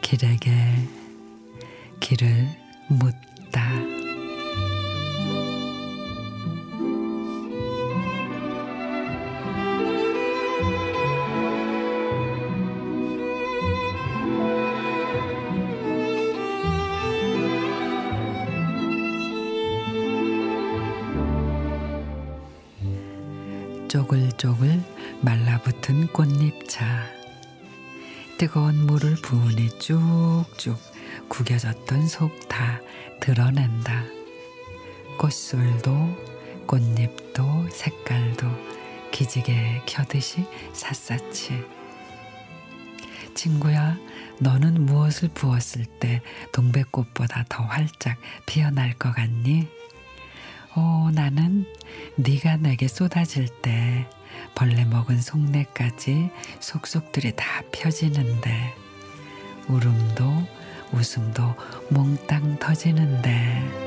길에게 길을 묻다. 쪼글쪼글 말라붙은 꽃잎차 뜨거운 물을 부으니 쭉쭉 구겨졌던 속 다 드러낸다. 꽃술도 꽃잎도 색깔도 기지개 켜듯이 샅샅이 친구야 너는 무엇을 부었을 때 동백꽃보다 더 활짝 피어날 것 같니? 오 나는 네가 내게 쏟아질 때 벌레 먹은 속내까지 속속들이 다 펴지는데 울음도 웃음도 몽땅 터지는데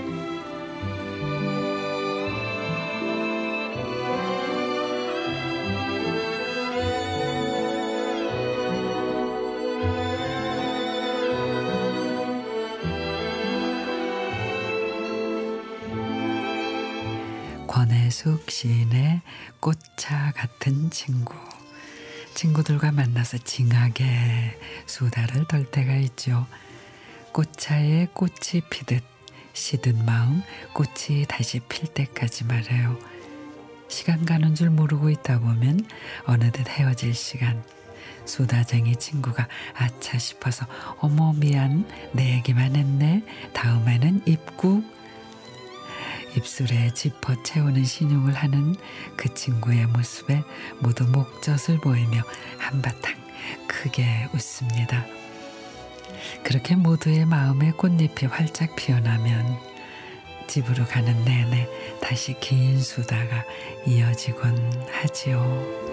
권혜숙 시인의 꽃차 같은 친구. 친구들과 만나서 징하게 수다를 떨 때가 있죠. 꽃차에 꽃이 피듯 시든 마음 꽃이 다시 필 때까지 말해요. 시간 가는 줄 모르고 있다 보면 어느덧 헤어질 시간. 수다쟁이 친구가 아차 싶어서 어머 미안 내 얘기만 했네 다음에는 입국 입술에 짚어 채우는 신용을 하는 그 친구의 모습에 모두 목젖을 보이며 한바탕 크게 웃습니다. 그렇게 모두의 마음에 꽃잎이 활짝 피어나면 집으로 가는 내내 다시 긴 수다가 이어지곤 하지요.